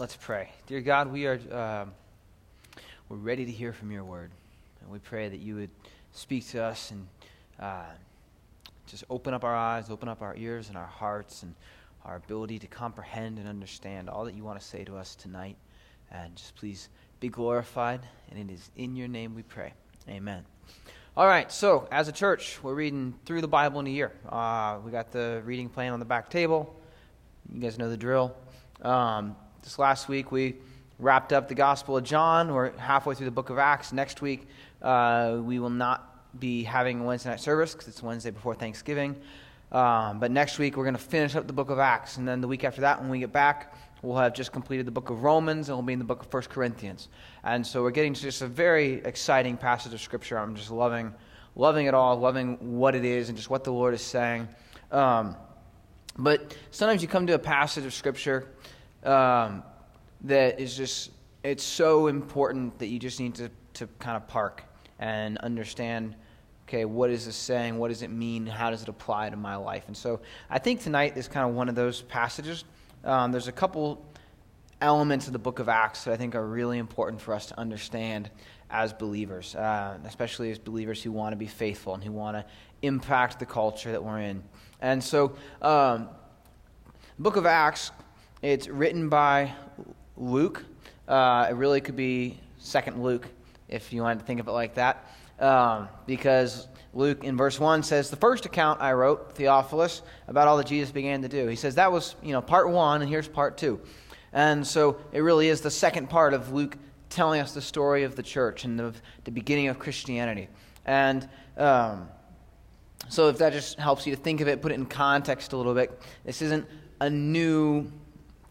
let's pray. Dear God, we are um, we're ready to hear from your word. And we pray that you would speak to us and uh, just open up our eyes, open up our ears and our hearts and our ability to comprehend and understand all that you want to say to us tonight. And just please be glorified. And it is in your name we pray. Amen. All right, so as a church, we're reading through the Bible in a year. Uh, we got the reading plan on the back table. You guys know the drill. Um, this last week, we wrapped up the Gospel of John. We're halfway through the book of Acts. Next week, uh, we will not be having a Wednesday night service because it's Wednesday before Thanksgiving. Um, but next week, we're going to finish up the book of Acts. And then the week after that, when we get back, we'll have just completed the book of Romans and we'll be in the book of 1 Corinthians. And so we're getting to just a very exciting passage of Scripture. I'm just loving, loving it all, loving what it is and just what the Lord is saying. Um, but sometimes you come to a passage of Scripture um, that is just, it's so important that you just need to, to kind of park and understand okay, what is this saying? What does it mean? How does it apply to my life? And so I think tonight is kind of one of those passages. Um, there's a couple elements of the book of Acts that I think are really important for us to understand as believers, uh, especially as believers who want to be faithful and who want to impact the culture that we're in. And so, um, book of Acts, it's written by Luke. Uh, it really could be Second Luke, if you wanted to think of it like that um, because Luke in verse 1 says, The first account I wrote, Theophilus, about all that Jesus began to do. He says that was, you know, part one, and here's part two. And so it really is the second part of Luke telling us the story of the church and of the beginning of Christianity. And um, so if that just helps you to think of it, put it in context a little bit, this isn't a new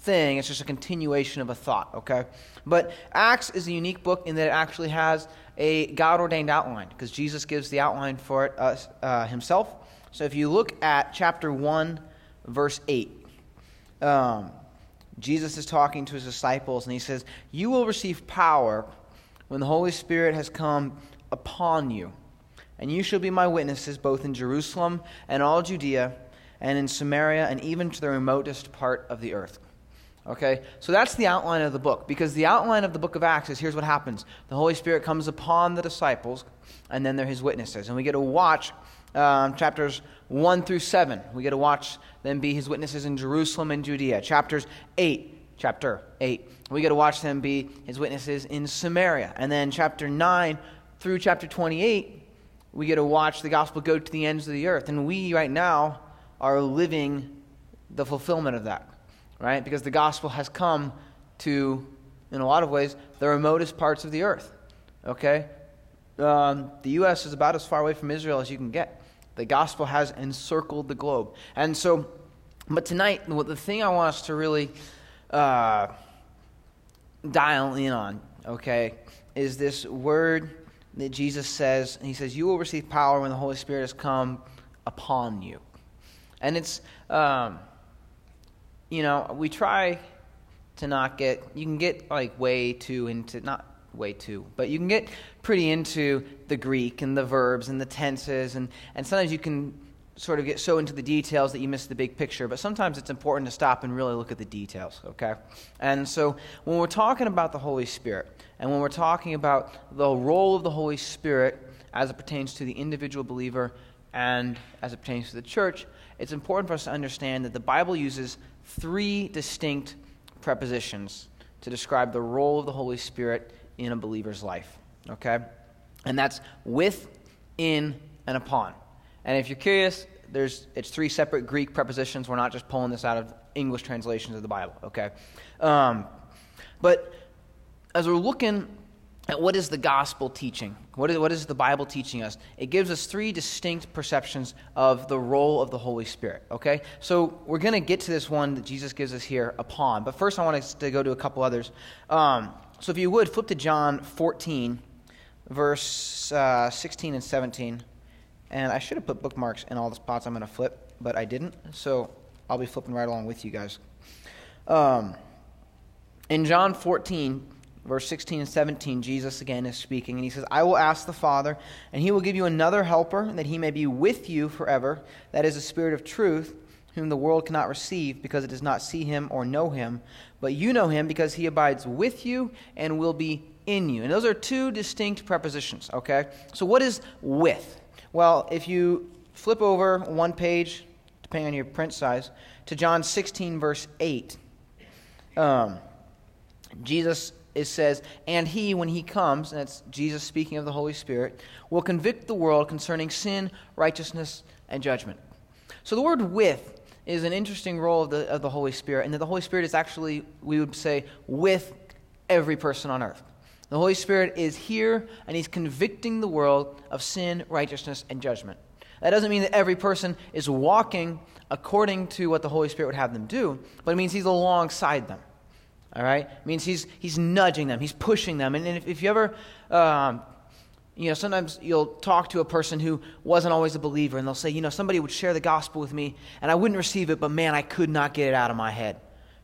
thing, it's just a continuation of a thought, okay? But Acts is a unique book in that it actually has a God ordained outline because Jesus gives the outline for it uh, himself. So if you look at chapter 1, verse 8, um, Jesus is talking to his disciples and he says, You will receive power when the Holy Spirit has come upon you. And you shall be my witnesses both in Jerusalem and all Judea and in Samaria and even to the remotest part of the earth. Okay? So that's the outline of the book. Because the outline of the book of Acts is here's what happens the Holy Spirit comes upon the disciples, and then they're his witnesses. And we get to watch um, chapters 1 through 7. We get to watch them be his witnesses in Jerusalem and Judea. Chapters 8, chapter 8. We get to watch them be his witnesses in Samaria. And then chapter 9 through chapter 28, we get to watch the gospel go to the ends of the earth. And we, right now, are living the fulfillment of that right? Because the gospel has come to, in a lot of ways, the remotest parts of the earth, okay? Um, the U.S. is about as far away from Israel as you can get. The gospel has encircled the globe. And so, but tonight, the thing I want us to really uh, dial in on, okay, is this word that Jesus says. and He says, You will receive power when the Holy Spirit has come upon you. And it's. Um, you know, we try to not get, you can get like way too into, not way too, but you can get pretty into the Greek and the verbs and the tenses, and, and sometimes you can sort of get so into the details that you miss the big picture, but sometimes it's important to stop and really look at the details, okay? And so when we're talking about the Holy Spirit, and when we're talking about the role of the Holy Spirit as it pertains to the individual believer and as it pertains to the church, it's important for us to understand that the Bible uses three distinct prepositions to describe the role of the Holy Spirit in a believer's life. Okay? And that's with, in, and upon. And if you're curious, there's it's three separate Greek prepositions. We're not just pulling this out of English translations of the Bible. Okay? Um, but as we're looking what is the gospel teaching? What is, what is the Bible teaching us? It gives us three distinct perceptions of the role of the Holy Spirit, okay? So we're going to get to this one that Jesus gives us here upon. But first, I want us to go to a couple others. Um, so if you would, flip to John 14, verse uh, 16 and 17. And I should have put bookmarks in all the spots I'm going to flip, but I didn't. So I'll be flipping right along with you guys. Um, in John 14, verse 16 and 17, Jesus again is speaking, and he says, I will ask the Father, and he will give you another helper, that he may be with you forever. That is the Spirit of truth, whom the world cannot receive because it does not see him or know him. But you know him because he abides with you and will be in you. And those are two distinct prepositions, okay? So what is with? Well, if you flip over one page, depending on your print size, to John 16, verse 8, um, Jesus it says, And he, when he comes, and that's Jesus speaking of the Holy Spirit, will convict the world concerning sin, righteousness, and judgment. So the word with is an interesting role of the, of the Holy Spirit, and that the Holy Spirit is actually, we would say, with every person on earth. The Holy Spirit is here, and he's convicting the world of sin, righteousness, and judgment. That doesn't mean that every person is walking according to what the Holy Spirit would have them do, but it means he's alongside them. All right? It means he's, he's nudging them, he's pushing them. And, and if, if, you ever, um, you know, sometimes you'll talk to a person who wasn't always a believer, and they'll say, you know, somebody would share the gospel with me, and I wouldn't receive it, but man, I could not get it out of my head.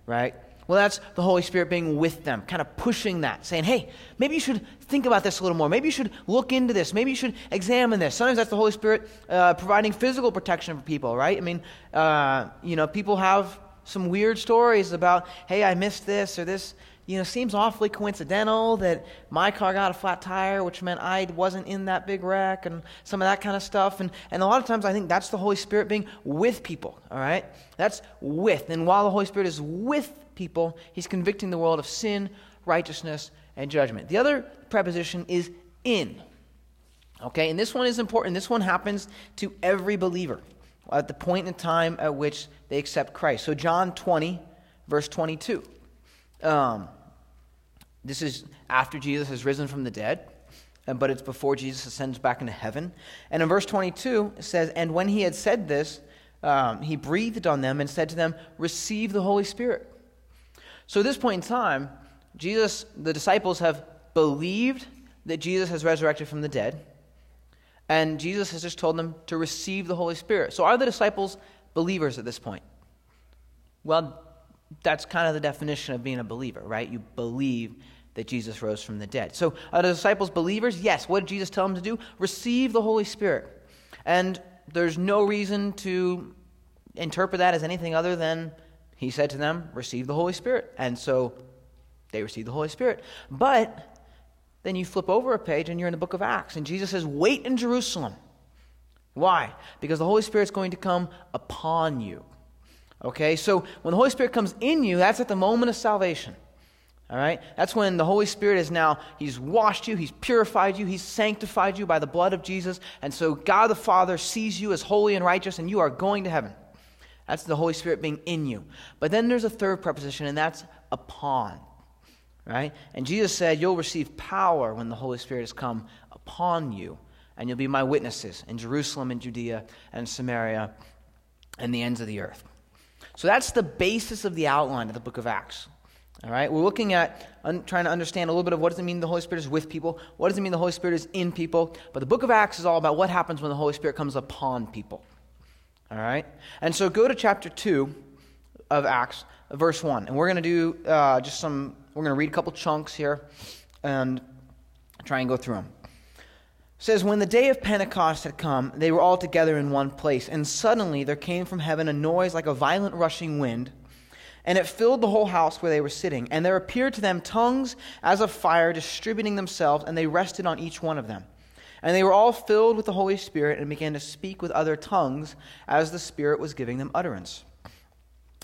Right? Well, that's the Holy Spirit being with them, kind of pushing that, saying, hey, maybe you should think about this a little more. Maybe you should look into this. Maybe you should examine this. Sometimes that's the Holy Spirit uh, providing physical protection for people, right? I mean, uh, you know, people have some weird stories about, hey, I missed this or this. You know, seems awfully coincidental that my car got a flat tire, which meant I wasn't in that big wreck, and some of that kind of stuff. And, and a lot of times I think that's the Holy Spirit being with people, all right? That's with. And while the Holy Spirit is with people, He's convicting the world of sin, righteousness, and judgment. The other preposition is in. Okay, and this one is important. This one happens to every believer at the point in time at which they accept Christ. So, John 20, verse 22. Um, this is after Jesus has risen from the dead, but it's before Jesus ascends back into heaven. And in verse 22, it says, And when he had said this, um, he breathed on them and said to them, Receive the Holy Spirit. So, at this point in time, Jesus, the disciples have believed that Jesus has resurrected from the dead. And Jesus has just told them to receive the Holy Spirit. So are the disciples believers at this point? Well, that's kind of the definition of being a believer, right? You believe that Jesus rose from the dead. So are the disciples believers? Yes. What did Jesus tell them to do? Receive the Holy Spirit. And there's no reason to interpret that as anything other than he said to them, receive the Holy Spirit. And so they received the Holy Spirit. But then you flip over a page and you're in the book of Acts, and Jesus says, Wait in Jerusalem. Why? Because the Holy Spirit's going to come upon you. Okay, so when the Holy Spirit comes in you, that's at the moment of salvation. All right? That's when the Holy Spirit is now, He's washed you, He's purified you, He's sanctified you by the blood of Jesus. And so God the Father sees you as holy and righteous, and you are going to heaven. That's the Holy Spirit being in you. But then there's a third preposition, and that's upon right? And Jesus said, You'll receive power when the Holy Spirit has come upon you, and you'll be my witnesses in Jerusalem and Judea and Samaria and the ends of the earth. So that's the basis of the outline of the book of Acts. All right, we're looking at un- trying to understand a little bit of what does it mean the Holy Spirit is with people, what does it mean the Holy Spirit is in people. But the book of Acts is all about what happens when the Holy Spirit comes upon people. All right, and so go to chapter two of Acts, verse one, and we're going to do uh, just some we're going to read a couple chunks here and try and go through them. It says, When the day of Pentecost had come, they were all together in one place, and suddenly there came from heaven a noise like a violent rushing wind, and it filled the whole house where they were sitting. And there appeared to them tongues as of fire distributing themselves, and they rested on each one of them. And they were all filled with the Holy Spirit and began to speak with other tongues as the Spirit was giving them utterance.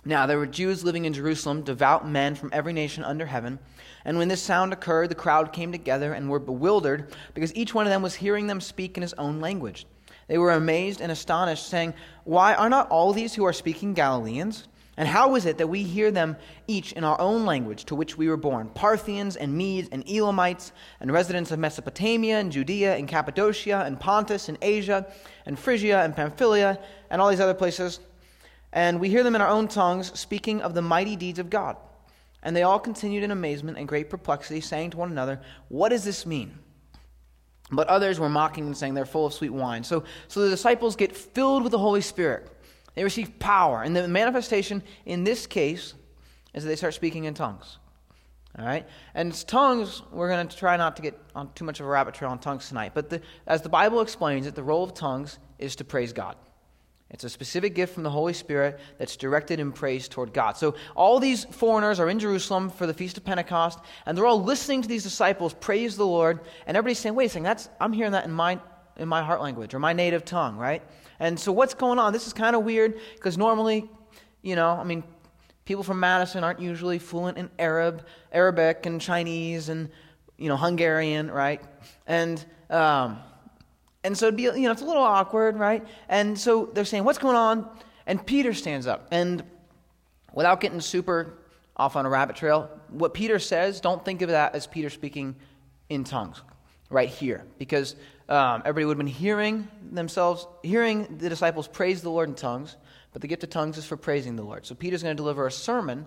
Now, there were Jews living in Jerusalem, devout men from every nation under heaven. And when this sound occurred, the crowd came together and were bewildered, because each one of them was hearing them speak in his own language. They were amazed and astonished, saying, Why are not all these who are speaking Galileans? And how is it that we hear them each in our own language to which we were born? Parthians and Medes and Elamites and residents of Mesopotamia and Judea and Cappadocia and Pontus and Asia and Phrygia and Pamphylia and all these other places and we hear them in our own tongues speaking of the mighty deeds of God. And they all continued in amazement and great perplexity, saying to one another, What does this mean? But others were mocking and saying, They're full of sweet wine. So, so the disciples get filled with the Holy Spirit. They receive power. And the manifestation in this case is that they start speaking in tongues. All right? And tongues, we're going to try not to get on too much of a rabbit trail on tongues tonight. But the, as the Bible explains it, the role of tongues is to praise God. It's a specific gift from the Holy Spirit that's directed in praise toward God. So all these foreigners are in Jerusalem for the Feast of Pentecost, and they're all listening to these disciples praise the Lord, and everybody's saying, wait a second, that's, I'm hearing that in my, in my heart language or my native tongue, right? And so what's going on? This is kind of weird because normally, you know, I mean, people from Madison aren't usually fluent in Arab, Arabic and Chinese and, you know, Hungarian, right? And, um, and so, it'd be, you know, it's a little awkward, right? And so they're saying, What's going on? And Peter stands up. And without getting super off on a rabbit trail, what Peter says, don't think of that as Peter speaking in tongues right here. Because um, everybody would have been hearing themselves, hearing the disciples praise the Lord in tongues, but the gift of tongues is for praising the Lord. So Peter's going to deliver a sermon.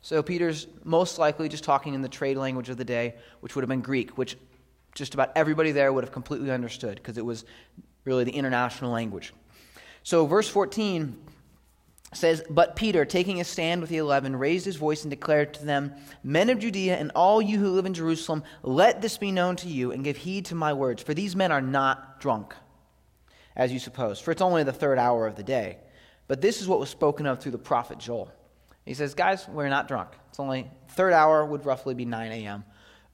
So Peter's most likely just talking in the trade language of the day, which would have been Greek, which just about everybody there would have completely understood because it was really the international language. So, verse 14 says, But Peter, taking a stand with the eleven, raised his voice and declared to them, Men of Judea and all you who live in Jerusalem, let this be known to you and give heed to my words, for these men are not drunk, as you suppose, for it's only the third hour of the day. But this is what was spoken of through the prophet Joel. He says, Guys, we're not drunk. It's only third hour would roughly be 9 a.m.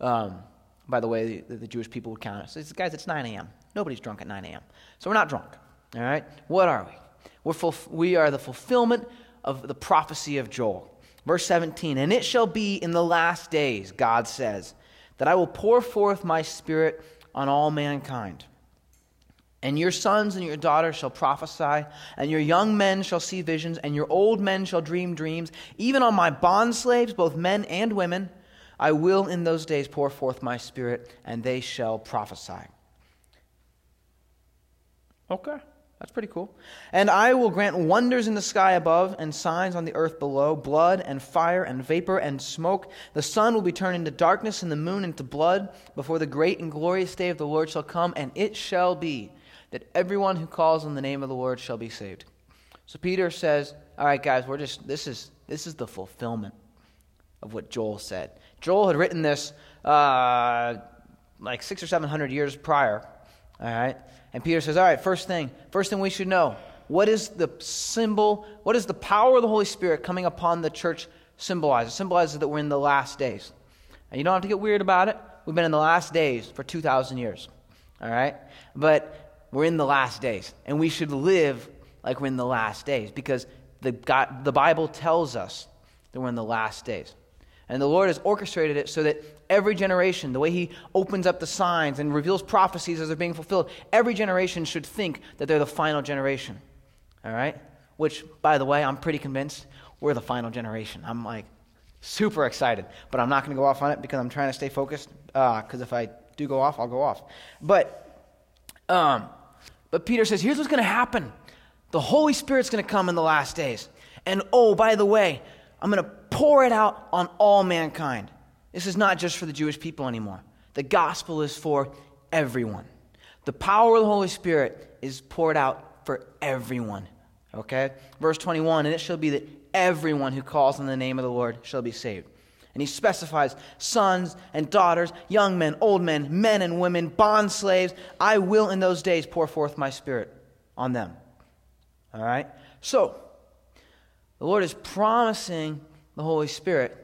Um, by the way the, the Jewish people would count it. So, guys, it's 9 a.m. Nobody's drunk at 9 a.m. So we're not drunk. All right? What are we? We're full, we are the fulfillment of the prophecy of Joel. Verse 17, and it shall be in the last days, God says, that I will pour forth my spirit on all mankind. And your sons and your daughters shall prophesy, and your young men shall see visions, and your old men shall dream dreams, even on my bondslaves, both men and women I will in those days pour forth my spirit, and they shall prophesy. Okay, that's pretty cool. And I will grant wonders in the sky above and signs on the earth below blood and fire and vapor and smoke. The sun will be turned into darkness and the moon into blood before the great and glorious day of the Lord shall come, and it shall be that everyone who calls on the name of the Lord shall be saved. So Peter says, All right, guys, we're just, this is, this is the fulfillment of what Joel said. Joel had written this uh, like six or seven hundred years prior. All right? And Peter says, All right, first thing, first thing we should know what is the symbol, what is the power of the Holy Spirit coming upon the church symbolize? It symbolizes that we're in the last days. And you don't have to get weird about it. We've been in the last days for 2,000 years. All right? But we're in the last days. And we should live like we're in the last days because the, God, the Bible tells us that we're in the last days. And the Lord has orchestrated it so that every generation, the way He opens up the signs and reveals prophecies as they're being fulfilled, every generation should think that they're the final generation. All right? Which, by the way, I'm pretty convinced we're the final generation. I'm like super excited, but I'm not going to go off on it because I'm trying to stay focused. Because uh, if I do go off, I'll go off. But, um, but Peter says, here's what's going to happen the Holy Spirit's going to come in the last days. And oh, by the way, I'm going to pour it out on all mankind. This is not just for the Jewish people anymore. The gospel is for everyone. The power of the Holy Spirit is poured out for everyone. Okay? Verse 21 And it shall be that everyone who calls on the name of the Lord shall be saved. And he specifies sons and daughters, young men, old men, men and women, bond slaves. I will in those days pour forth my spirit on them. All right? So, the Lord is promising the Holy Spirit.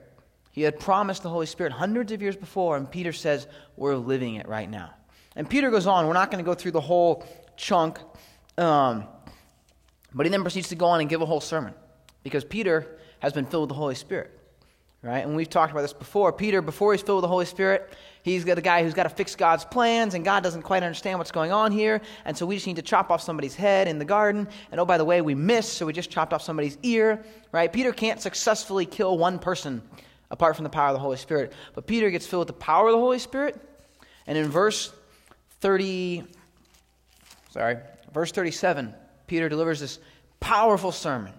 He had promised the Holy Spirit hundreds of years before, and Peter says, We're living it right now. And Peter goes on. We're not going to go through the whole chunk, um, but he then proceeds to go on and give a whole sermon because Peter has been filled with the Holy Spirit. Right? And we've talked about this before. Peter, before he's filled with the Holy Spirit, He's the guy who's got to fix God's plans, and God doesn't quite understand what's going on here. And so we just need to chop off somebody's head in the garden. And oh, by the way, we missed, so we just chopped off somebody's ear. Right? Peter can't successfully kill one person apart from the power of the Holy Spirit. But Peter gets filled with the power of the Holy Spirit. And in verse 30, sorry, verse 37, Peter delivers this powerful sermon.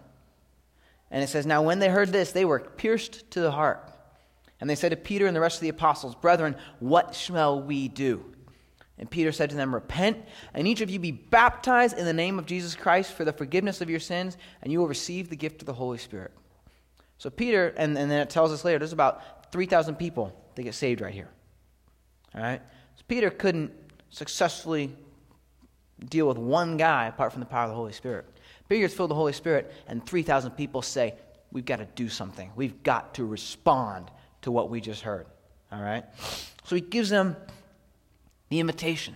And it says, Now when they heard this, they were pierced to the heart and they said to Peter and the rest of the apostles, Brethren, what shall we do? And Peter said to them, Repent, and each of you be baptized in the name of Jesus Christ for the forgiveness of your sins, and you will receive the gift of the Holy Spirit. So Peter, and, and then it tells us later, there's about 3,000 people that get saved right here. All right? So Peter couldn't successfully deal with one guy apart from the power of the Holy Spirit. Peter gets filled with the Holy Spirit, and 3,000 people say, We've got to do something. We've got to respond to what we just heard. All right? So he gives them the invitation,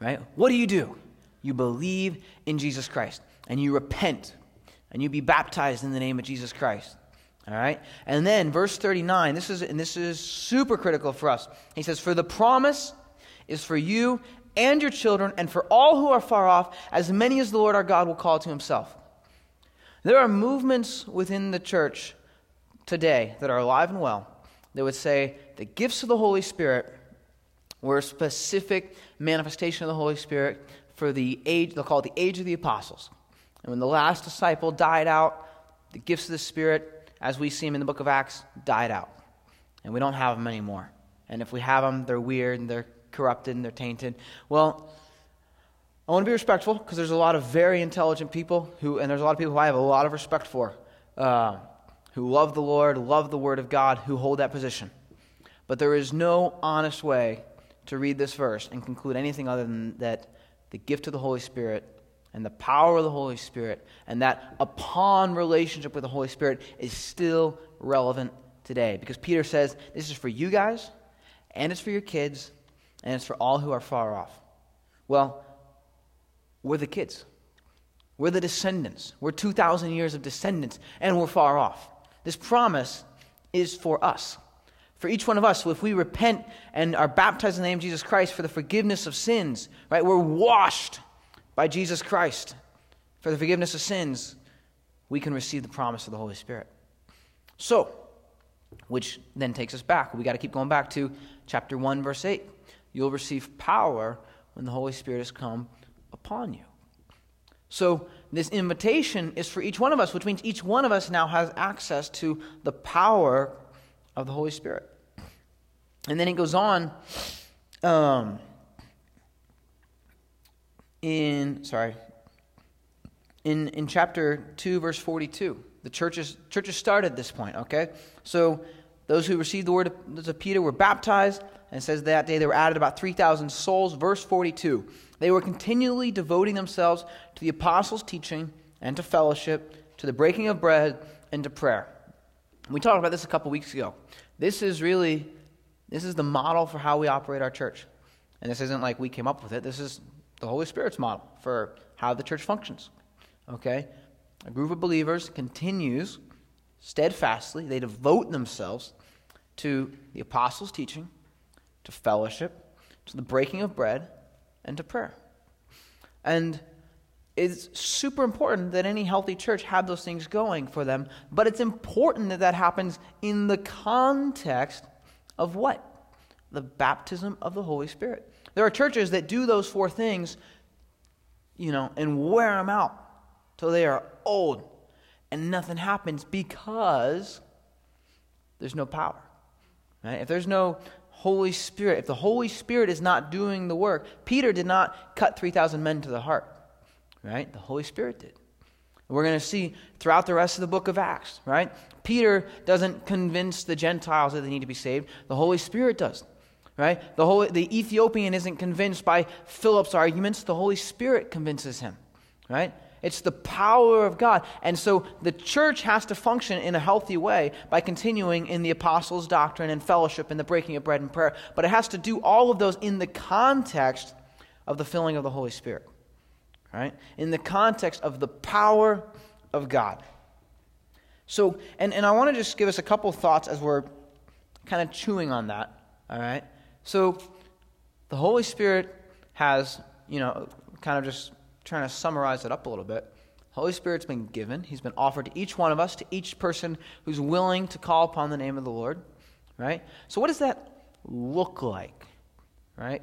right? What do you do? You believe in Jesus Christ, and you repent, and you be baptized in the name of Jesus Christ. All right? And then verse 39, this is and this is super critical for us. He says, "For the promise is for you and your children and for all who are far off, as many as the Lord our God will call to himself." There are movements within the church today that are alive and well that would say the gifts of the Holy Spirit were a specific manifestation of the Holy Spirit for the age, they'll call it the age of the apostles. And when the last disciple died out, the gifts of the Spirit, as we see them in the book of Acts, died out. And we don't have them anymore. And if we have them, they're weird and they're corrupted and they're tainted. Well, I want to be respectful because there's a lot of very intelligent people who, and there's a lot of people who I have a lot of respect for, uh, who love the Lord, love the Word of God, who hold that position. But there is no honest way to read this verse and conclude anything other than that the gift of the Holy Spirit and the power of the Holy Spirit and that upon relationship with the Holy Spirit is still relevant today. Because Peter says this is for you guys, and it's for your kids, and it's for all who are far off. Well, we're the kids. We're the descendants. We're 2,000 years of descendants, and we're far off. This promise is for us. For each one of us, so if we repent and are baptized in the name of Jesus Christ for the forgiveness of sins, right? We're washed by Jesus Christ for the forgiveness of sins. We can receive the promise of the Holy Spirit. So, which then takes us back. We got to keep going back to chapter 1, verse 8. You'll receive power when the Holy Spirit has come upon you. So, this invitation is for each one of us, which means each one of us now has access to the power of the Holy Spirit. And then it goes on um, in, sorry, in, in chapter 2, verse 42. The churches, churches started at this point, okay? So, those who received the word of Peter were baptized, and says that day there were added about 3,000 souls. Verse 42 They were continually devoting themselves to the apostles' teaching and to fellowship, to the breaking of bread, and to prayer. We talked about this a couple weeks ago. This is really this is the model for how we operate our church. And this isn't like we came up with it. This is the Holy Spirit's model for how the church functions. Okay? A group of believers continues steadfastly, they devote themselves to the apostles' teaching, to fellowship, to the breaking of bread, and to prayer. And it's super important that any healthy church have those things going for them, but it's important that that happens in the context of what? The baptism of the Holy Spirit. There are churches that do those four things, you know, and wear them out till they are old and nothing happens because there's no power. Right? If there's no Holy Spirit, if the Holy Spirit is not doing the work, Peter did not cut 3,000 men to the heart, right? The Holy Spirit did. We're going to see throughout the rest of the book of Acts, right? Peter doesn't convince the Gentiles that they need to be saved. The Holy Spirit does, right? The, Holy, the Ethiopian isn't convinced by Philip's arguments. The Holy Spirit convinces him, right? It's the power of God. And so the church has to function in a healthy way by continuing in the apostles' doctrine and fellowship and the breaking of bread and prayer. But it has to do all of those in the context of the filling of the Holy Spirit. Right? In the context of the power of God. So, and, and I want to just give us a couple thoughts as we're kind of chewing on that. All right? So, the Holy Spirit has, you know, kind of just trying to summarize it up a little bit. Holy Spirit's been given. He's been offered to each one of us, to each person who's willing to call upon the name of the Lord. Right? So, what does that look like? Right?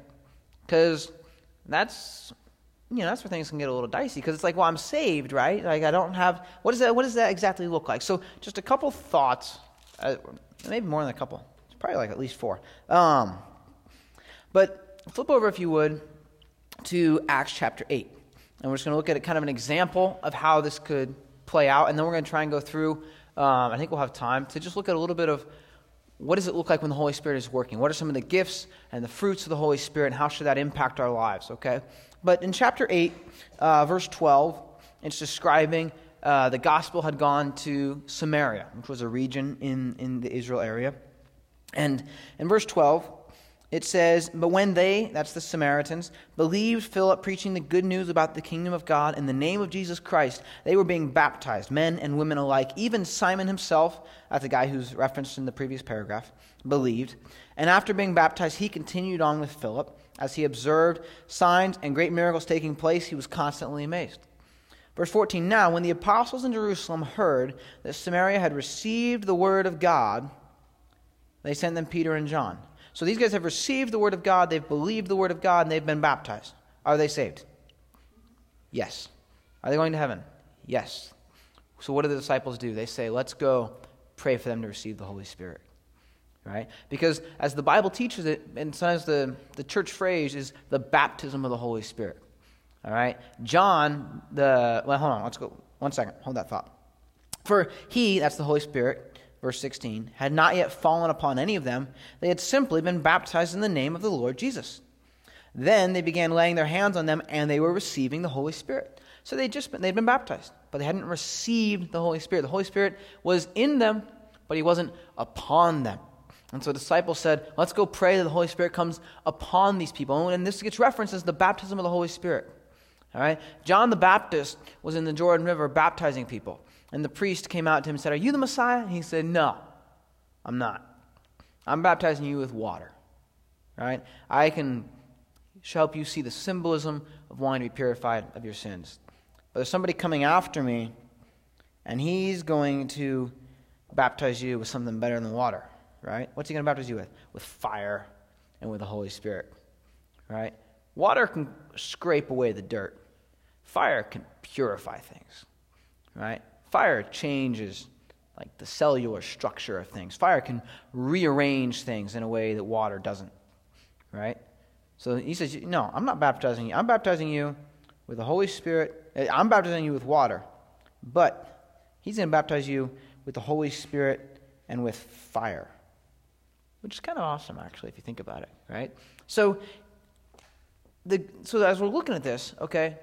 Because that's you know that's where things can get a little dicey because it's like well i'm saved right like i don't have what does that what does that exactly look like so just a couple thoughts uh, maybe more than a couple it's probably like at least four um, but flip over if you would to acts chapter 8 and we're just going to look at kind of an example of how this could play out. And then we're going to try and go through, um, I think we'll have time to just look at a little bit of what does it look like when the Holy Spirit is working? What are some of the gifts and the fruits of the Holy Spirit, and how should that impact our lives, okay? But in chapter 8, uh, verse 12, it's describing uh, the gospel had gone to Samaria, which was a region in, in the Israel area. And in verse 12, it says, But when they, that's the Samaritans, believed Philip preaching the good news about the kingdom of God in the name of Jesus Christ, they were being baptized, men and women alike. Even Simon himself, that's the guy who's referenced in the previous paragraph, believed. And after being baptized, he continued on with Philip. As he observed signs and great miracles taking place, he was constantly amazed. Verse 14 Now, when the apostles in Jerusalem heard that Samaria had received the word of God, they sent them Peter and John so these guys have received the word of God, they've believed the word of God, and they've been baptized. Are they saved? Yes. Are they going to heaven? Yes. So what do the disciples do? They say, let's go pray for them to receive the Holy Spirit. Right? Because as the Bible teaches it, and sometimes the, the church phrase is the baptism of the Holy Spirit. All right? John, the, well, hold on, let's go, one second, hold that thought. For he, that's the Holy Spirit, verse 16, had not yet fallen upon any of them. They had simply been baptized in the name of the Lord Jesus. Then they began laying their hands on them, and they were receiving the Holy Spirit. So they'd just been, they'd been baptized, but they hadn't received the Holy Spirit. The Holy Spirit was in them, but he wasn't upon them. And so the disciples said, Let's go pray that the Holy Spirit comes upon these people. And this gets referenced as the baptism of the Holy Spirit. All right? John the Baptist was in the Jordan River baptizing people. And the priest came out to him and said, Are you the Messiah? And he said, No, I'm not. I'm baptizing you with water. Right? I can help you see the symbolism of wanting to be purified of your sins. But there's somebody coming after me, and he's going to baptize you with something better than water. Right? What's he going to baptize you with? With fire and with the Holy Spirit. Right? Water can scrape away the dirt. Fire can purify things. Right? Fire changes like the cellular structure of things. Fire can rearrange things in a way that water doesn't. Right? So he says, No, I'm not baptizing you. I'm baptizing you with the Holy Spirit. Eh, I'm baptizing you with water. But he's going to baptize you with the Holy Spirit and with fire. Which is kind of awesome, actually, if you think about it, right? So, the, so as we're looking at this, okay,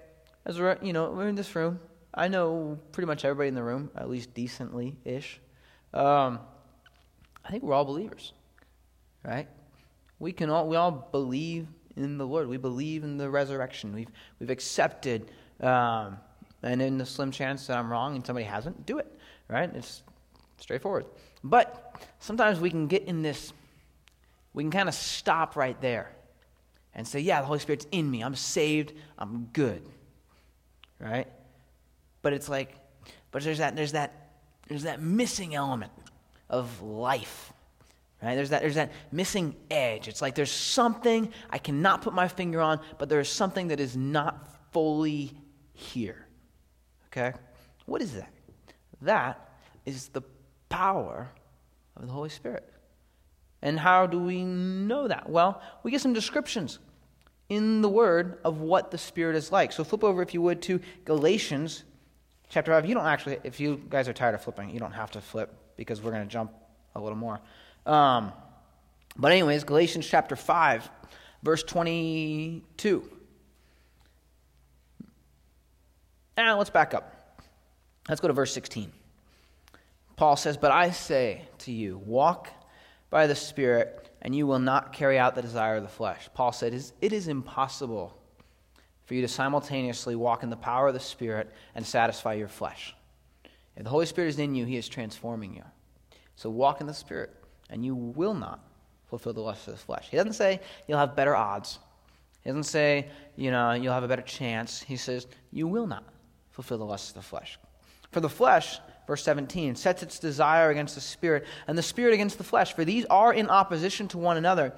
as we're, you know, we're in this room, I know pretty much everybody in the room, at least decently ish. Um, I think we're all believers, right? We can all we all believe in the Lord. We believe in the resurrection. We've we've accepted, um, and in the slim chance that I'm wrong and somebody hasn't, do it. Right? It's straightforward. But sometimes we can get in this. We can kind of stop right there, and say, "Yeah, the Holy Spirit's in me. I'm saved. I'm good." Right? But it's like, but there's that, there's that, there's that missing element of life. Right? There's that, there's that missing edge. It's like there's something I cannot put my finger on, but there's something that is not fully here. Okay? What is that? That is the power of the Holy Spirit. And how do we know that? Well, we get some descriptions in the Word of what the Spirit is like. So flip over, if you would, to Galatians chapter 5. You don't actually, if you guys are tired of flipping, you don't have to flip because we're going to jump a little more. Um, but, anyways, Galatians chapter 5, verse 22. Now, let's back up. Let's go to verse 16. Paul says, But I say to you, walk by the Spirit, and you will not carry out the desire of the flesh. Paul said, It is impossible for you to simultaneously walk in the power of the Spirit and satisfy your flesh. If the Holy Spirit is in you, He is transforming you. So walk in the Spirit, and you will not fulfill the lust of the flesh. He doesn't say you'll have better odds. He doesn't say, you know, you'll have a better chance. He says, you will not fulfill the lust of the flesh. For the flesh, verse 17, sets its desire against the Spirit, and the Spirit against the flesh, for these are in opposition to one another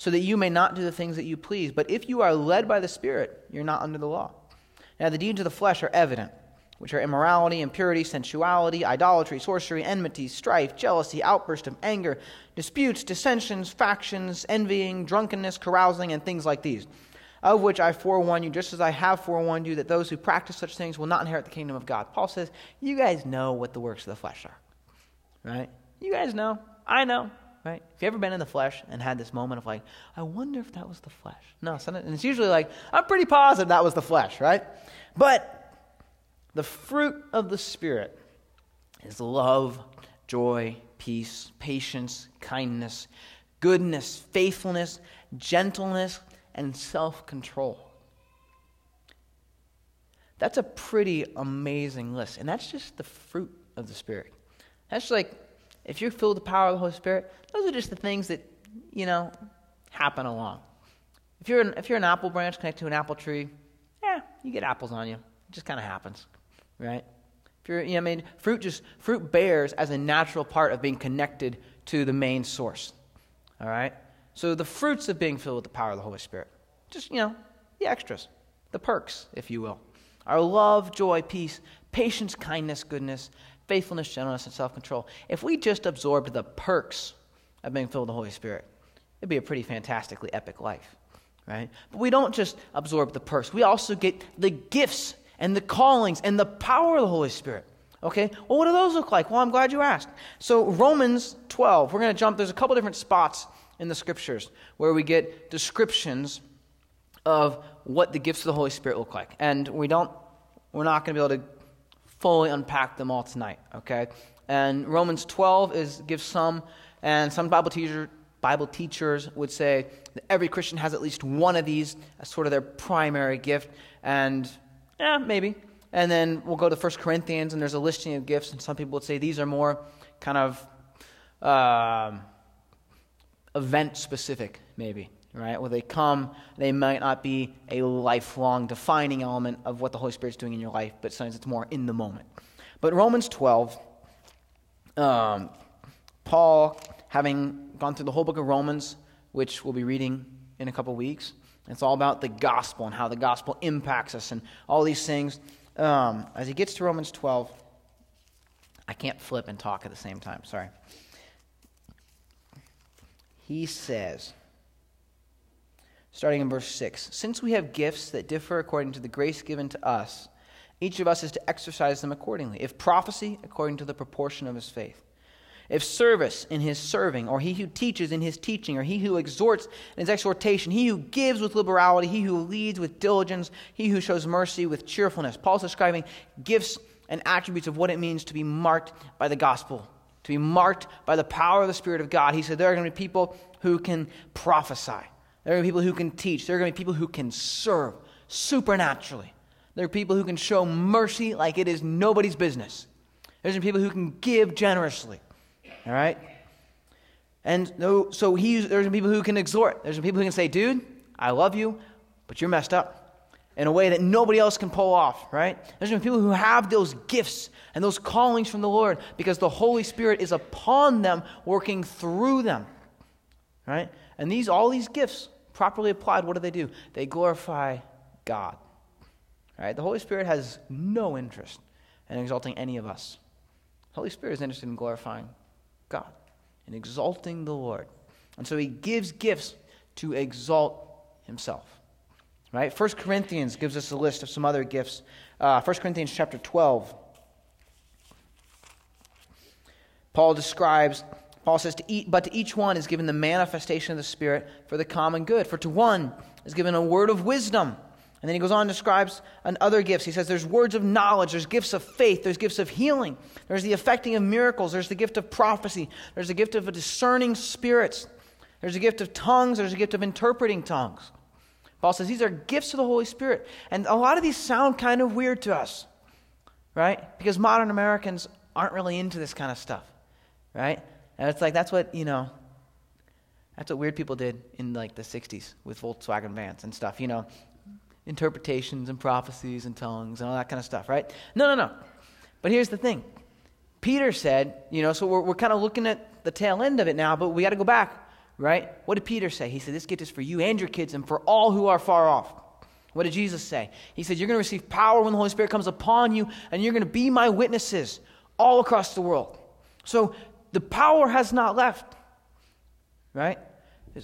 so that you may not do the things that you please. But if you are led by the Spirit, you're not under the law. Now, the deeds of the flesh are evident, which are immorality, impurity, sensuality, idolatry, sorcery, enmity, strife, jealousy, outburst of anger, disputes, dissensions, factions, envying, drunkenness, carousing, and things like these. Of which I forewarn you, just as I have forewarned you, that those who practice such things will not inherit the kingdom of God. Paul says, You guys know what the works of the flesh are. Right? You guys know. I know right? Have you ever been in the flesh and had this moment of like, I wonder if that was the flesh? No, and it's usually like, I'm pretty positive that was the flesh, right? But The fruit of the Spirit is love, joy, peace, patience, kindness, goodness, faithfulness, gentleness, and self control. That's a pretty amazing list. And that's just the fruit of the Spirit. That's like, if you're filled with the power of the Holy Spirit, those are just the things that, you know, happen along. If you're an, if you're an apple branch connected to an apple tree, yeah, you get apples on you. It just kind of happens, right? If you're, you know, I mean, fruit just fruit bears as a natural part of being connected to the main source. All right. So the fruits of being filled with the power of the Holy Spirit, just you know, the extras, the perks, if you will, are love, joy, peace, patience, kindness, goodness, faithfulness, gentleness, and self-control. If we just absorbed the perks of being filled with the Holy Spirit, it'd be a pretty fantastically epic life right? But we don't just absorb the perks, we also get the gifts and the callings and the power of the Holy Spirit. Okay? Well, what do those look like? Well, I'm glad you asked. So, Romans 12, we're going to jump, there's a couple different spots in the scriptures where we get descriptions of what the gifts of the Holy Spirit look like. And we don't, we're not going to be able to fully unpack them all tonight, okay? And Romans 12 is gives some, and some Bible teacher, Bible teachers would say that every Christian has at least one of these as sort of their primary gift. And, yeah, maybe. And then we'll go to 1 Corinthians, and there's a listing of gifts, and some people would say these are more kind of um, event specific, maybe, right? Where they come, they might not be a lifelong defining element of what the Holy Spirit's doing in your life, but sometimes it's more in the moment. But Romans 12, um, Paul, having gone through the whole book of Romans, which we'll be reading in a couple weeks. It's all about the gospel and how the gospel impacts us and all these things. Um, as he gets to Romans 12, I can't flip and talk at the same time. Sorry. He says, starting in verse 6 Since we have gifts that differ according to the grace given to us, each of us is to exercise them accordingly. If prophecy, according to the proportion of his faith if service in his serving, or he who teaches in his teaching, or he who exhorts in his exhortation, he who gives with liberality, he who leads with diligence, he who shows mercy with cheerfulness. Paul's describing gifts and attributes of what it means to be marked by the gospel, to be marked by the power of the Spirit of God. He said there are going to be people who can prophesy, there are going to be people who can teach, there are going to be people who can serve supernaturally. There are people who can show mercy like it is nobody's business. There's people who can give generously. All right? And so he, there's people who can exhort. There's people who can say, dude, I love you, but you're messed up in a way that nobody else can pull off, right? There's people who have those gifts and those callings from the Lord because the Holy Spirit is upon them, working through them, right? And these, all these gifts, properly applied, what do they do? They glorify God, right? The Holy Spirit has no interest in exalting any of us. The Holy Spirit is interested in glorifying God and exalting the Lord. And so he gives gifts to exalt himself. Right? 1 Corinthians gives us a list of some other gifts. Uh, 1 Corinthians chapter 12. Paul describes, Paul says, to eat, but to each one is given the manifestation of the Spirit for the common good. For to one is given a word of wisdom and then he goes on and describes other gifts. He says there's words of knowledge, there's gifts of faith, there's gifts of healing, there's the effecting of miracles, there's the gift of prophecy, there's the gift of discerning spirits, there's a gift of tongues, there's a gift of interpreting tongues. Paul says these are gifts of the Holy Spirit. And a lot of these sound kind of weird to us, right? Because modern Americans aren't really into this kind of stuff, right? And it's like that's what, you know, that's what weird people did in like the 60s with Volkswagen vans and stuff, you know interpretations and prophecies and tongues and all that kind of stuff, right? No, no, no. But here's the thing Peter said, you know, so we're, we're kind of looking at the tail end of it now, but we got to go back, right? What did Peter say? He said, This gift is for you and your kids and for all who are far off. What did Jesus say? He said, You're going to receive power when the Holy Spirit comes upon you, and you're going to be my witnesses all across the world. So the power has not left, right?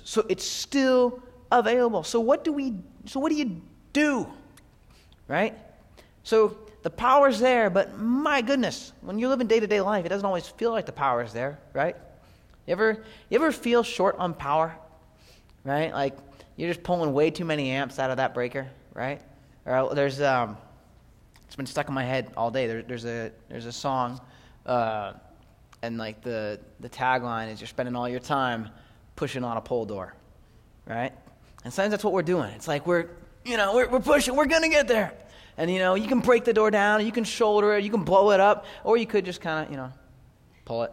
So it's still available. So what do we so what do you do. Right? So the power's there, but my goodness, when you live in day to day life, it doesn't always feel like the power is there, right? You ever, you ever feel short on power? Right? Like you're just pulling way too many amps out of that breaker, right? Or there's um, it's been stuck in my head all day. There, there's a there's a song, uh, and like the the tagline is you're spending all your time pushing on a pole door, right? And sometimes that's what we're doing. It's like we're you know we're, we're pushing, we're gonna get there, and you know you can break the door down, you can shoulder it, you can blow it up, or you could just kind of you know pull it,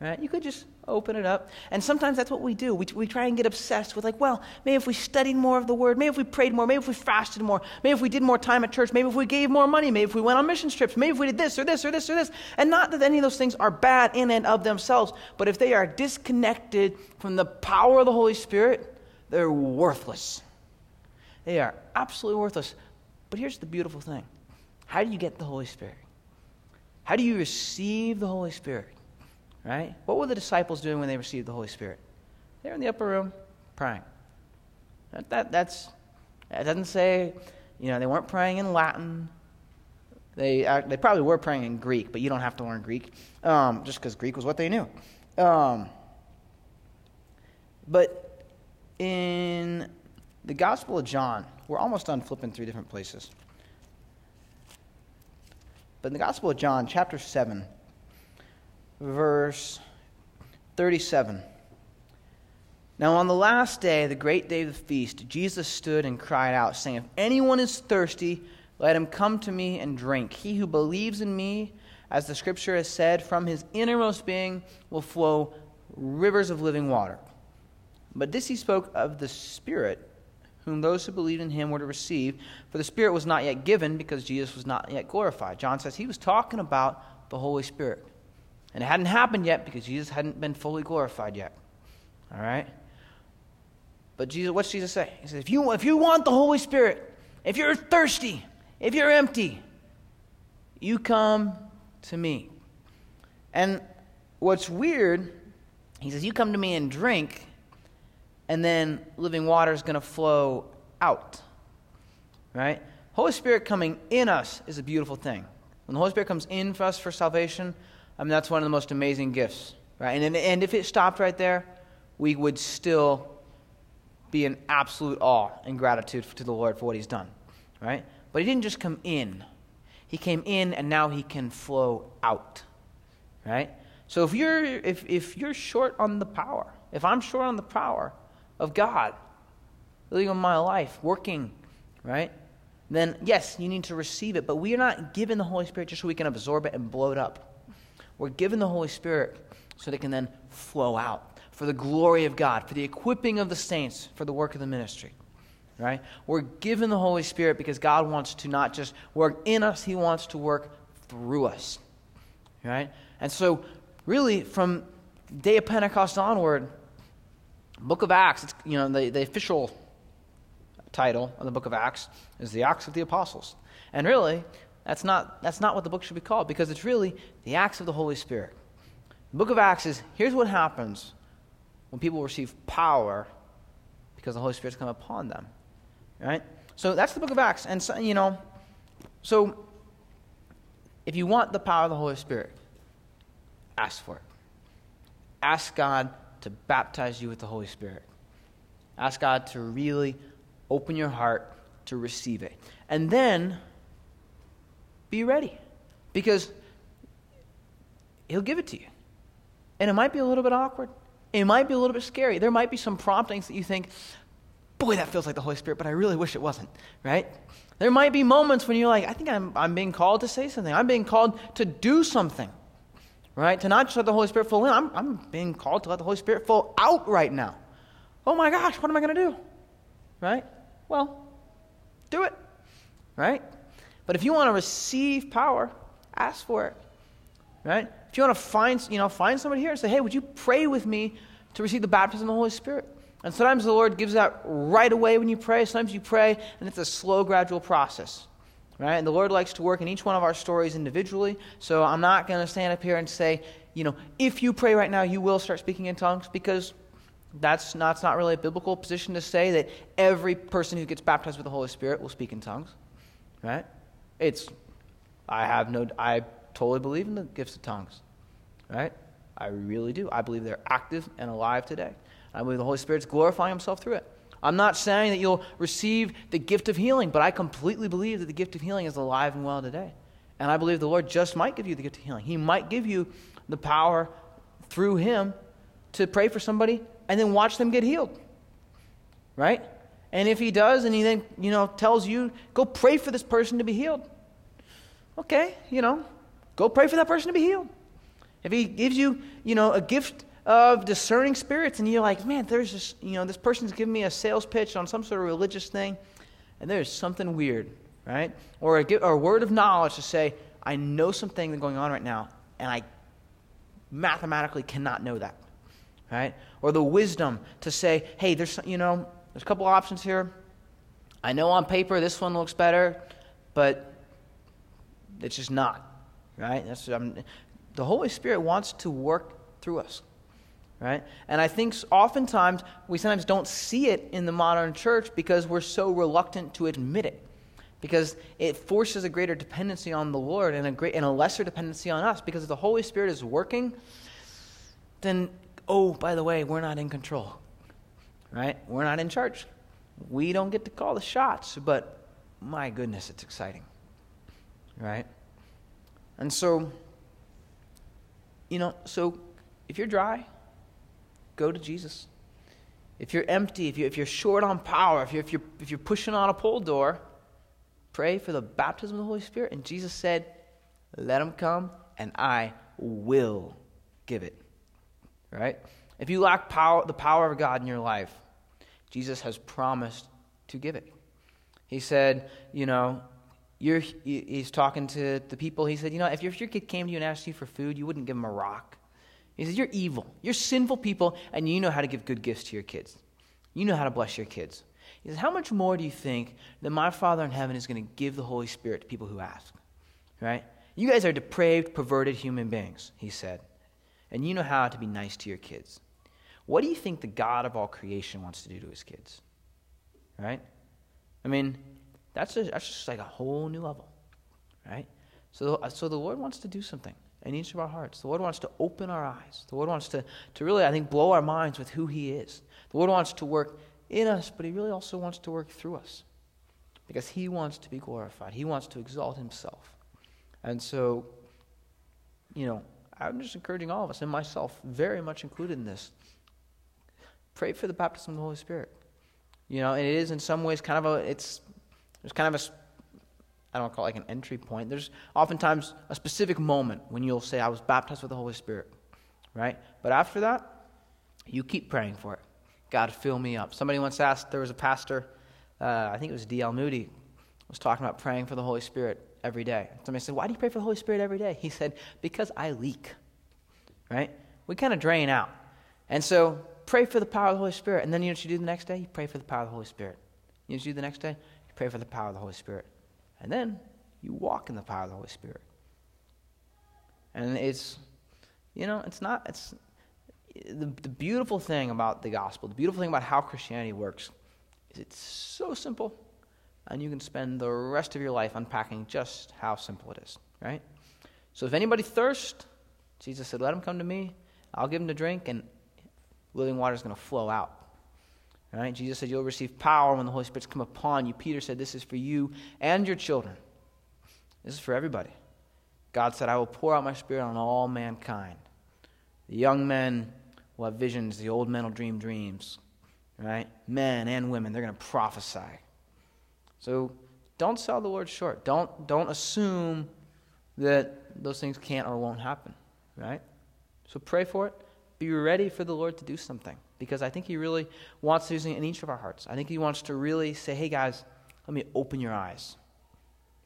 right? You could just open it up. And sometimes that's what we do. We, we try and get obsessed with, like, well, maybe if we studied more of the Word, maybe if we prayed more, maybe if we fasted more, maybe if we did more time at church, maybe if we gave more money, maybe if we went on mission trips, maybe if we did this or this or this or this. And not that any of those things are bad in and of themselves, but if they are disconnected from the power of the Holy Spirit, they're worthless. They are absolutely worthless. But here's the beautiful thing how do you get the Holy Spirit? How do you receive the Holy Spirit? Right? What were the disciples doing when they received the Holy Spirit? They were in the upper room praying. That, that, that's, that doesn't say, you know, they weren't praying in Latin. They, they probably were praying in Greek, but you don't have to learn Greek um, just because Greek was what they knew. Um, but in the Gospel of John, we're almost done flipping through different places. But in the Gospel of John, chapter 7, verse 37. Now, on the last day, the great day of the feast, Jesus stood and cried out, saying, If anyone is thirsty, let him come to me and drink. He who believes in me, as the scripture has said, from his innermost being will flow rivers of living water. But this he spoke of the Spirit, whom those who believed in him were to receive, for the Spirit was not yet given because Jesus was not yet glorified. John says he was talking about the Holy Spirit. And it hadn't happened yet because Jesus hadn't been fully glorified yet. All right? But Jesus, what's Jesus say? He says, if you, if you want the Holy Spirit, if you're thirsty, if you're empty, you come to me. And what's weird, he says, you come to me and drink, and then living water is going to flow out. Right? Holy Spirit coming in us is a beautiful thing. When the Holy Spirit comes in for us for salvation, I mean, that's one of the most amazing gifts, right? And, and if it stopped right there, we would still be in absolute awe and gratitude to the Lord for what He's done, right? But He didn't just come in, He came in and now He can flow out, right? So if you're, if, if you're short on the power, if I'm short on the power of God living in my life, working, right? Then yes, you need to receive it, but we are not given the Holy Spirit just so we can absorb it and blow it up. We're given the Holy Spirit so they can then flow out for the glory of God, for the equipping of the saints for the work of the ministry. Right? We're given the Holy Spirit because God wants to not just work in us, He wants to work through us. Right? And so, really, from day of Pentecost onward, Book of Acts, it's, you know, the, the official title of the book of Acts is the Acts of the Apostles. And really, that's not, that's not what the book should be called because it's really the acts of the Holy Spirit. The book of Acts is here's what happens when people receive power because the Holy Spirit's come upon them. Right? So that's the book of Acts. And, so, you know, so if you want the power of the Holy Spirit, ask for it. Ask God to baptize you with the Holy Spirit. Ask God to really open your heart to receive it. And then be ready because He'll give it to you. And it might be a little bit awkward. It might be a little bit scary. There might be some promptings that you think, boy, that feels like the Holy Spirit, but I really wish it wasn't, right? There might be moments when you're like, I think I'm, I'm being called to say something. I'm being called to do something, right? To not just let the Holy Spirit flow in. I'm, I'm being called to let the Holy Spirit flow out right now. Oh my gosh, what am I going to do? Right? Well, do it, right? But if you want to receive power, ask for it. Right? If you want to find, you know, find somebody here and say, hey, would you pray with me to receive the baptism of the Holy Spirit? And sometimes the Lord gives that right away when you pray. Sometimes you pray, and it's a slow, gradual process. Right? And the Lord likes to work in each one of our stories individually. So I'm not going to stand up here and say, you know, if you pray right now, you will start speaking in tongues, because that's not, that's not really a biblical position to say that every person who gets baptized with the Holy Spirit will speak in tongues. Right? It's, I have no, I totally believe in the gifts of tongues, right? I really do. I believe they're active and alive today. I believe the Holy Spirit's glorifying Himself through it. I'm not saying that you'll receive the gift of healing, but I completely believe that the gift of healing is alive and well today. And I believe the Lord just might give you the gift of healing. He might give you the power through Him to pray for somebody and then watch them get healed. Right? And if He does, and He then, you know, tells you, go pray for this person to be healed. Okay, you know, go pray for that person to be healed. If He gives you, you know, a gift of discerning spirits, and you're like, man, there's this, you know, this person's giving me a sales pitch on some sort of religious thing, and there's something weird, right? Or a, or a word of knowledge to say, I know something that's going on right now, and I mathematically cannot know that, right? Or the wisdom to say, hey, there's, you know, there's a couple options here. I know on paper this one looks better, but it's just not, right? That's, um, the Holy Spirit wants to work through us right? And I think oftentimes we sometimes don't see it in the modern church because we're so reluctant to admit it. Because it forces a greater dependency on the Lord and a, great, and a lesser dependency on us. Because if the Holy Spirit is working, then, oh, by the way, we're not in control, right? We're not in charge. We don't get to call the shots, but my goodness, it's exciting, right? And so, you know, so if you're dry, go to Jesus. If you're empty, if, you, if you're short on power, if you're, if, you're, if you're pushing on a pole door, pray for the baptism of the Holy Spirit. And Jesus said, Let him come, and I will give it. Right? If you lack power, the power of God in your life, Jesus has promised to give it. He said, you know, you're, he's talking to the people. He said, you know, if your, if your kid came to you and asked you for food, you wouldn't give him a rock. He says, You're evil. You're sinful people, and you know how to give good gifts to your kids. You know how to bless your kids. He says, How much more do you think that my Father in heaven is going to give the Holy Spirit to people who ask? Right? You guys are depraved, perverted human beings, he said. And you know how to be nice to your kids. What do you think the God of all creation wants to do to his kids? Right? I mean, that's, a, that's just like a whole new level. Right? So, so the Lord wants to do something in each of our hearts. The Lord wants to open our eyes. The Lord wants to, to really, I think, blow our minds with who He is. The Lord wants to work in us, but He really also wants to work through us because He wants to be glorified. He wants to exalt Himself. And so, you know, I'm just encouraging all of us, and myself very much included in this. Pray for the baptism of the Holy Spirit. You know, and it is in some ways kind of a, it's, there's kind of a I don't call it like an entry point. There's oftentimes a specific moment when you'll say, I was baptized with the Holy Spirit, right? But after that, you keep praying for it. God, fill me up. Somebody once asked, there was a pastor, uh, I think it was D.L. Moody, was talking about praying for the Holy Spirit every day. Somebody said, Why do you pray for the Holy Spirit every day? He said, Because I leak, right? We kind of drain out. And so pray for the power of the Holy Spirit. And then you know what you do the next day? You pray for the power of the Holy Spirit. You know what you do the next day? You pray for the power of the Holy Spirit. And then you walk in the power of the Holy Spirit. And it's, you know, it's not, it's, the, the beautiful thing about the gospel, the beautiful thing about how Christianity works, is it's so simple, and you can spend the rest of your life unpacking just how simple it is, right? So if anybody thirsts, Jesus said, let him come to me, I'll give him to drink, and living water is going to flow out. Right? Jesus said, You'll receive power when the Holy Spirit's come upon you. Peter said, This is for you and your children. This is for everybody. God said, I will pour out my spirit on all mankind. The young men will have visions, the old men will dream dreams. Right? Men and women, they're going to prophesy. So don't sell the Lord short. Don't, don't assume that those things can't or won't happen. Right? So pray for it. Be ready for the Lord to do something because I think He really wants to do something in each of our hearts. I think He wants to really say, hey, guys, let me open your eyes.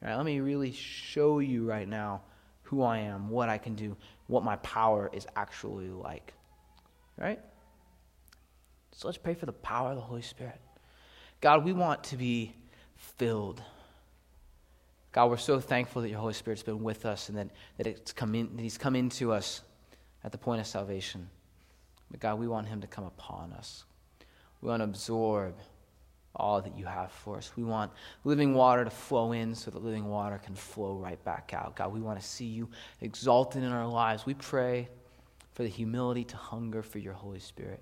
Right, let me really show you right now who I am, what I can do, what my power is actually like. Right? So let's pray for the power of the Holy Spirit. God, we want to be filled. God, we're so thankful that your Holy Spirit's been with us and that, that, it's come in, that He's come into us at the point of salvation. But God, we want Him to come upon us. We want to absorb all that you have for us. We want living water to flow in so that living water can flow right back out. God, we want to see you exalted in our lives. We pray for the humility to hunger for your Holy Spirit.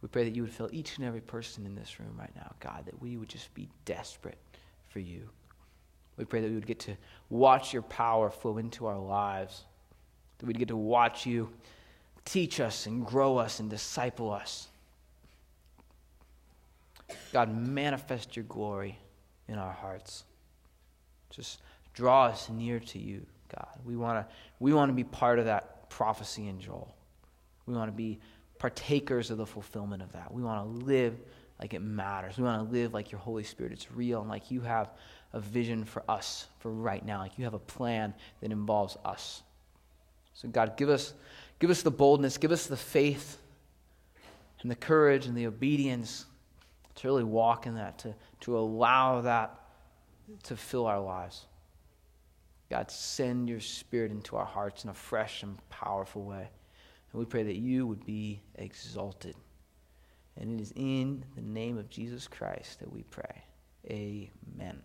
We pray that you would fill each and every person in this room right now, God, that we would just be desperate for you. We pray that we would get to watch your power flow into our lives, that we'd get to watch you teach us and grow us and disciple us. God, manifest your glory in our hearts. Just draw us near to you, God. We want to we want to be part of that prophecy in Joel. We want to be partakers of the fulfillment of that. We want to live like it matters. We want to live like your Holy Spirit is real and like you have a vision for us for right now. Like you have a plan that involves us. So God, give us give us the boldness, give us the faith and the courage and the obedience to really walk in that, to, to allow that to fill our lives. God, send your spirit into our hearts in a fresh and powerful way. And we pray that you would be exalted. And it is in the name of Jesus Christ that we pray. Amen.